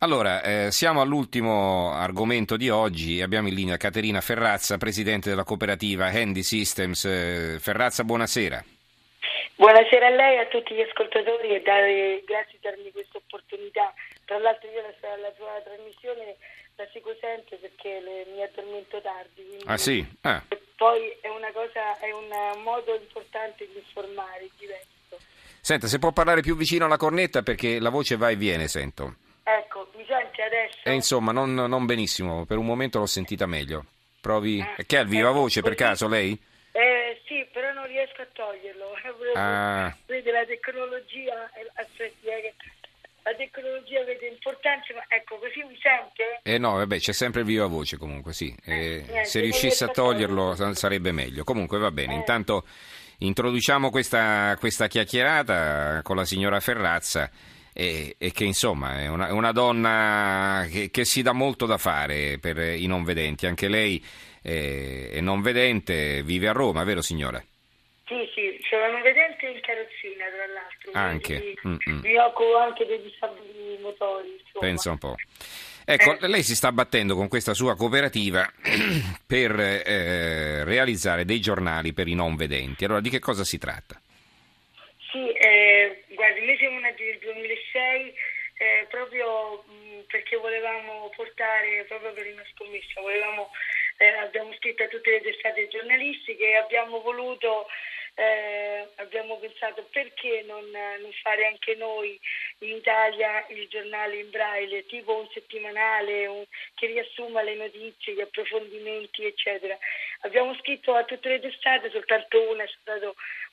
Allora, eh, siamo all'ultimo argomento di oggi. Abbiamo in linea Caterina Ferrazza, presidente della cooperativa Handy Systems. Eh, Ferrazza, buonasera. Buonasera a lei e a tutti gli ascoltatori e dare, grazie di darmi questa opportunità. Tra l'altro io la, la sua trasmissione la seguo sempre perché le, mi addormento tardi. Ah sì? Ah. Poi è una cosa, è un modo importante di informare, diverso. Senta, se può parlare più vicino alla cornetta perché la voce va e viene, sento. Sente adesso? E insomma, non, non benissimo, per un momento l'ho sentita meglio. Provi... Eh, che ha il viva voce per caso lei? Eh, sì, però non riesco a toglierlo. Ah. Vede la tecnologia, aspetti, eh, la tecnologia vede importanza, ma ecco, così mi sente? Eh no, vabbè, c'è sempre il viva voce comunque, sì. Eh, eh, se riuscisse a toglierlo sarebbe meglio. Comunque va bene, eh. intanto introduciamo questa, questa chiacchierata con la signora Ferrazza e, e che insomma è una, una donna che, che, si dà molto da fare per i non vedenti. Anche lei è, è non vedente, vive a Roma, vero signora? Sì, sì, sono non vedente in carrozzina tra l'altro. Anche. Mi, mi occupo anche dei disabili motori. Insomma. Pensa un po'. Ecco, eh. lei si sta battendo con questa sua cooperativa per eh, realizzare dei giornali per i non vedenti. Allora, di che cosa si tratta? Sì, eh, guardi, noi siamo nati nel 2006 eh, proprio mh, perché volevamo portare, proprio per una scommessa, volevamo, eh, abbiamo scritto a tutte le testate giornalistiche e abbiamo voluto eh, abbiamo pensato perché non, non, fare anche noi in Italia il giornale in braille, tipo un settimanale un, che riassuma le notizie, gli approfondimenti, eccetera. Abbiamo scritto a tutte le testate, soltanto una,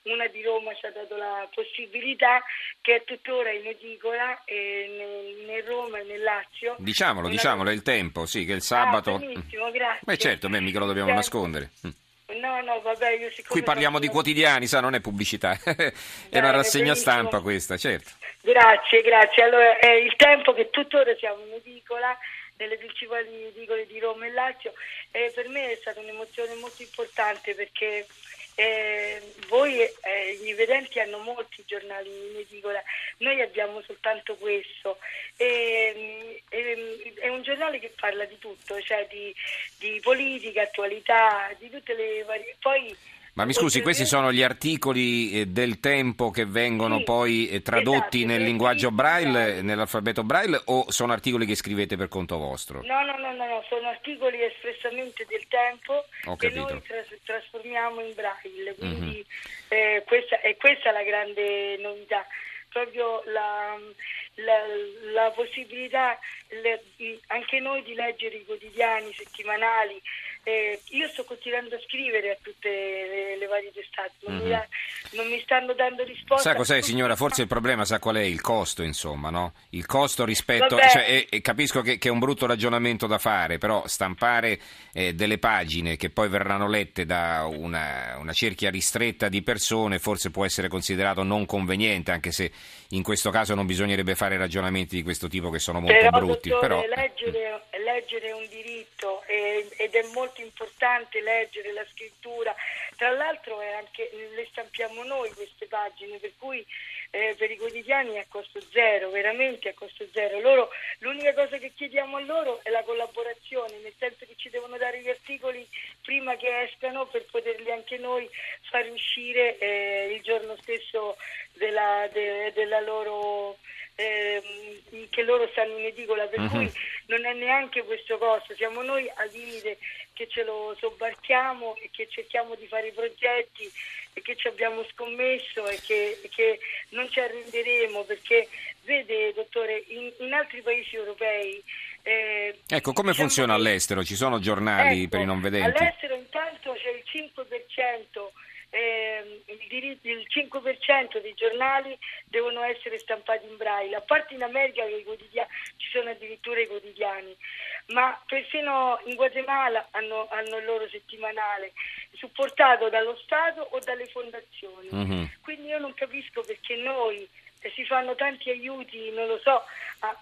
una di Roma ci ha dato la possibilità che è tuttora in edicola eh, nel, Roma e nel Lazio. Diciamolo, diciamolo, è il tempo, sì, che è il sabato. Ah, benissimo, grazie. Beh certo, beh, mica lo dobbiamo grazie. nascondere. No, no, vabbè, io Qui parliamo di quotidiani, sa, non è pubblicità, è una rassegna stampa questa, certo. Grazie, grazie. Allora, è il tempo che tuttora siamo in edicola, nelle principali edicole di Roma e Lazio, e per me è stata un'emozione molto importante perché eh, voi, eh, gli vedenti, hanno molti giornali in edicola, noi abbiamo soltanto questo. E, e, è un giornale che parla di tutto, cioè di, di politica, attualità, di tutte le varie. Poi, ma mi scusi, questi sono gli articoli eh, del tempo che vengono sì, poi eh, tradotti esatto, nel linguaggio braille, nell'alfabeto braille o sono articoli che scrivete per conto vostro? No, no, no, no, sono articoli espressamente del tempo Ho che capito. noi tras- trasformiamo in braille, quindi mm-hmm. eh, questa, è questa la grande novità, proprio la, la, la possibilità le, anche noi di leggere i quotidiani settimanali eh, io sto continuando a scrivere a tutte le, le varie testate, non, mm-hmm. mi, non, mi, stanno dando risposta. Sa cos'è signora? Forse il problema sa qual è? Il costo insomma, no? Il costo rispetto... Cioè, e, e capisco che, che, è un brutto ragionamento da fare, però stampare eh, delle pagine che poi verranno lette da una, una cerchia ristretta di persone forse può essere considerato non conveniente, anche se in questo caso non bisognerebbe fare ragionamenti di questo tipo che sono molto però, brutti. Dottore, però... Leggere, leggere è un diritto ed è molto importante leggere la scrittura. Tra l'altro anche, le stampiamo noi queste pagine, per cui eh, per i quotidiani è a costo zero, veramente a costo zero. Loro, l'unica cosa che chiediamo a loro è la collaborazione, nel senso che ci devono dare gli articoli prima che escano per poterli anche noi far uscire eh, il giorno stesso della, de, della loro eh, che loro stanno in edicola, per uh-huh. cui non è neanche questo costo, siamo noi al limite che ce lo sobbarchiamo e che cerchiamo di fare i progetti e che ci abbiamo scommesso e che, e che non ci arrenderemo perché vede dottore in, in altri paesi europei eh, ecco come diciamo funziona che, all'estero? Ci sono giornali ecco, per i non vedenti? All'estero intanto c'è il 5% eh, il, il 5% dei giornali devono essere stampati in braille, a parte in America che ci sono addirittura i quotidiani, ma persino in Guatemala hanno, hanno il loro settimanale, supportato dallo Stato o dalle fondazioni. Mm-hmm. Quindi io non capisco perché noi si fanno tanti aiuti, non lo so,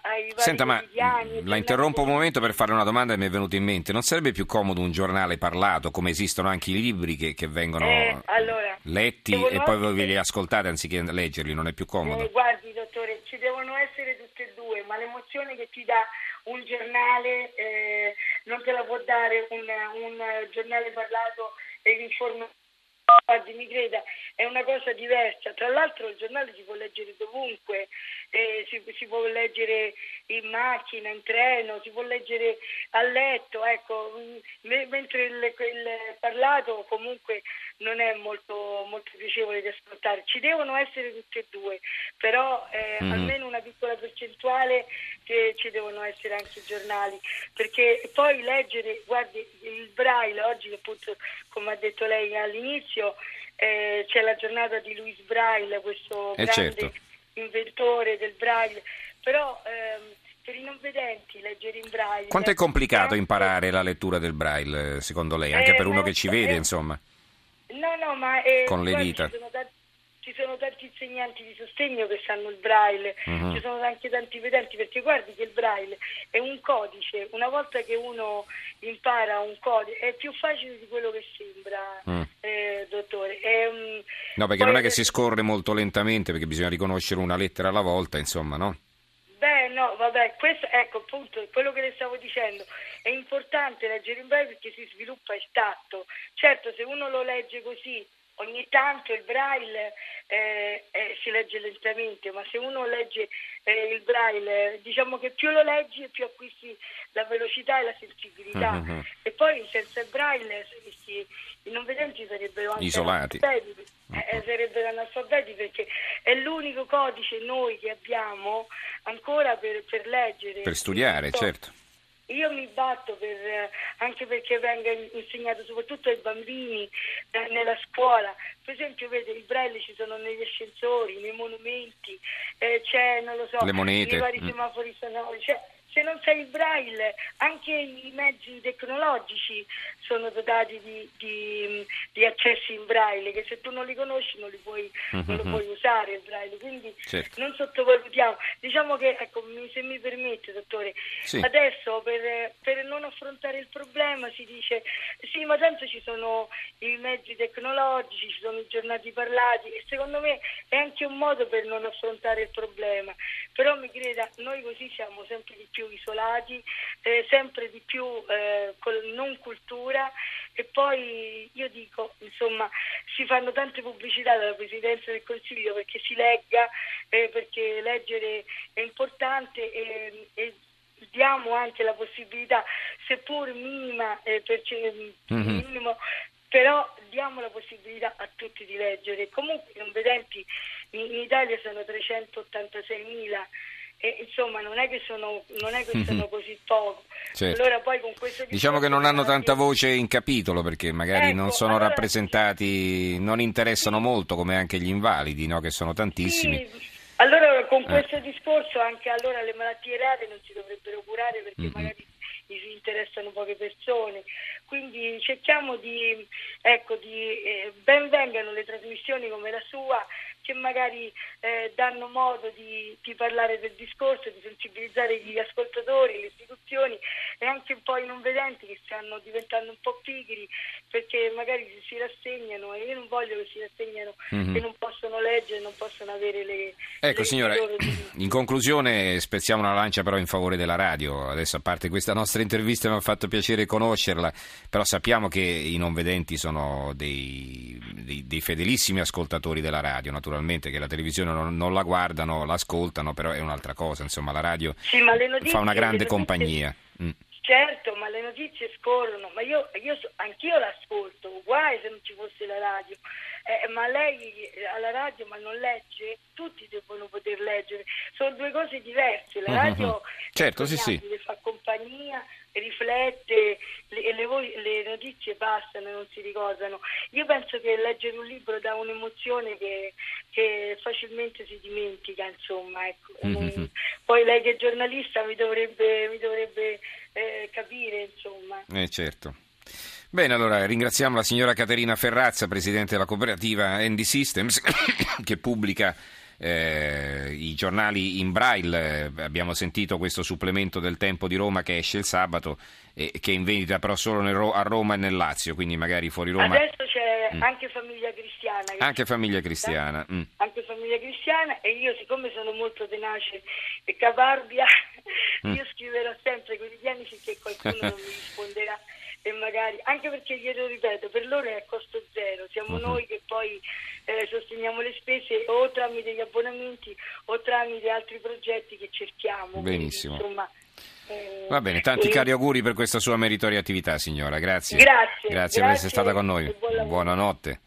ai vari Senta, ma la interrompo un momento per fare una domanda che mi è venuta in mente. Non sarebbe più comodo un giornale parlato, come esistono anche i libri che, che vengono eh, allora, letti e poi voi ve li ascoltate anziché leggerli? Non è più comodo? Eh, guardi, dottor dottore, ci devono essere tutte e due, ma l'emozione che ti dà un giornale eh, non te la può dare un, un giornale parlato e informato Guardi, mi creda, è una cosa diversa. Tra l'altro il giornale si può leggere dovunque, eh, si, si, può leggere in macchina, in treno, si può leggere a letto, ecco, m- mentre il, il, parlato comunque non è molto, molto, piacevole da ascoltare. Ci devono essere tutte e due, però eh, mm-hmm. almeno una piccola percentuale che ci devono essere anche i giornali, perché poi leggere, guardi, il braille oggi appunto, come ha detto lei all'inizio, eh, c'è la giornata di Louis Braille, questo eh grande certo. inventore del braille, però ehm, per i non vedenti leggere in braille... Quanto è complicato imparare la lettura del braille, secondo lei, anche Eh, per uno no, che ci vede, insomma? No, no, ma eh, Con le dita. Ci sono, tanti, ci sono tanti insegnanti di sostegno che sanno il braille, Mhm. ci sono anche tanti vedenti, perché guardi che il braille è un codice, una volta che uno impara un codice è più facile di quello che sembra, Mm. eh, dottore. È, mm, No, perché non è che si scorre molto lentamente, perché bisogna riconoscere una lettera alla volta, insomma, no? Beh, no, vabbè, questo, ecco appunto quello che le stavo dicendo. È importante leggere in braille perché si sviluppa il tatto. Certo, se uno lo legge così ogni tanto il braille eh, eh, si legge lentamente, ma se uno legge eh, il braille, diciamo che più lo leggi più acquisti la velocità e la sensibilità. Mhm. E poi senza il braille questi- i non vedenti sarebbero anche Isolati. eh, sarebbero analfabeti perché è l'unico codice noi che abbiamo ancora per, per leggere. Per studiare, certo. Io mi batto per, eh, anche perché venga insegnato soprattutto ai bambini eh, nella scuola. Per esempio, vede, il braille ci sono negli ascensori, nei monumenti, eh, c'è, non lo so, Le monete, nei vari mm. semafori sonori. Cioè, se non sai il braille, anche i mezzi tecnologici sono dotati di, di, di accessi in braille, che se tu non li conosci non, li puoi, non lo Mhm. puoi usare il braille. Quindi Certo. non sottovalutiamo. Diciamo che, ecco, se mi permette, dottore, Sì. adesso per, per non affrontare il problema si dice sì, ma tanto ci sono i mezzi tecnologici, ci sono i giornati parlati e secondo me è anche un modo per non affrontare il problema. Però creda, noi così siamo sempre di più isolati, eh, sempre di più eh, con non cultura e poi io dico, insomma, si fanno tante pubblicità dalla Presidenza del Consiglio perché si legga, eh, perché leggere è importante e, e diamo anche la possibilità, seppur minima, eh, per ce- Mhm. minimo, però diamo la possibilità a tutti di leggere. Comunque i non vedenti in, in Italia sono 386.000 e insomma non è che sono, non è che sono così poco. Certo. Allora poi con questo Diciamo che non hanno tanta voce in capitolo perché magari Ecco, non sono allora- rappresentati, non interessano molto come anche gli invalidi, no? che sono tantissimi. Sì, Allora Eh. con questo discorso anche allora le malattie rare non si dovrebbero curare perché Mm-mm. magari gli si interessano poche persone. Quindi cerchiamo di, ecco, di eh, ben vengano le trasmissioni come la sua che magari eh, danno modo di, di parlare del discorso, di sensibilizzare gli ascoltatori, le istituzioni e anche un po' i non vedenti che stanno diventando un po' pigri perché magari si, rassegnano e io non voglio che si rassegnano Mhm. che non possono leggere, non possono avere le... Ecco le- signora, in conclusione spezziamo una lancia però in favore della radio. Adesso a parte questa nostra intervista mi ha fatto piacere conoscerla, però sappiamo che i non vedenti sono dei, dei- dei fedelissimi ascoltatori della radio, naturalmente che la televisione non, non la guardano, l'ascoltano, però è un'altra cosa, insomma la radio Sì, notizie- fa una grande compagnia. Mm. Certo, ma le notizie scorrono, ma io, io so- anch'io l'ascolto, guai se non ci fosse la radio. Eh, ma lei alla radio ma non legge? Tutti devono poter leggere, sono due cose diverse. La radio Certo, è sì, sì. fa compagnia, riflette, le, le vo- le notizie passano e non si ricordano. Io penso che leggere un libro dà un'emozione che, che facilmente si dimentica, insomma. Ecco. Mhm. Mm, Poi lei che è giornalista mi dovrebbe, mi dovrebbe eh, capire, insomma. Eh, certo. Bene, allora ringraziamo la signora Caterina Ferrazza, presidente della cooperativa Andy Systems, che pubblica eh, i giornali in braille. Eh, Abbiamo sentito questo supplemento del Tempo di Roma che esce il sabato e che è in vendita però solo nel a Roma e nel Lazio, quindi magari fuori Roma. Adesso c'è Mm. anche famiglia cristiana. che Anche famiglia cristiana. mm. Anche famiglia cristiana e io siccome sono molto tenace e caparbia, Mm. io scriverò sempre quotidiani finché qualcuno non mi risponderà e magari, anche perché glielo ripeto, per loro è a costo zero, siamo Mhm. noi che poi eh, sosteniamo le spese o tramite gli abbonamenti o tramite altri progetti che cerchiamo. Quindi, Benissimo. insomma, eh, Va bene, tanti e- cari auguri per questa sua meritoria attività, signora. Grazie. Grazie, Grazie per essere grazie stata con noi. Buonanotte.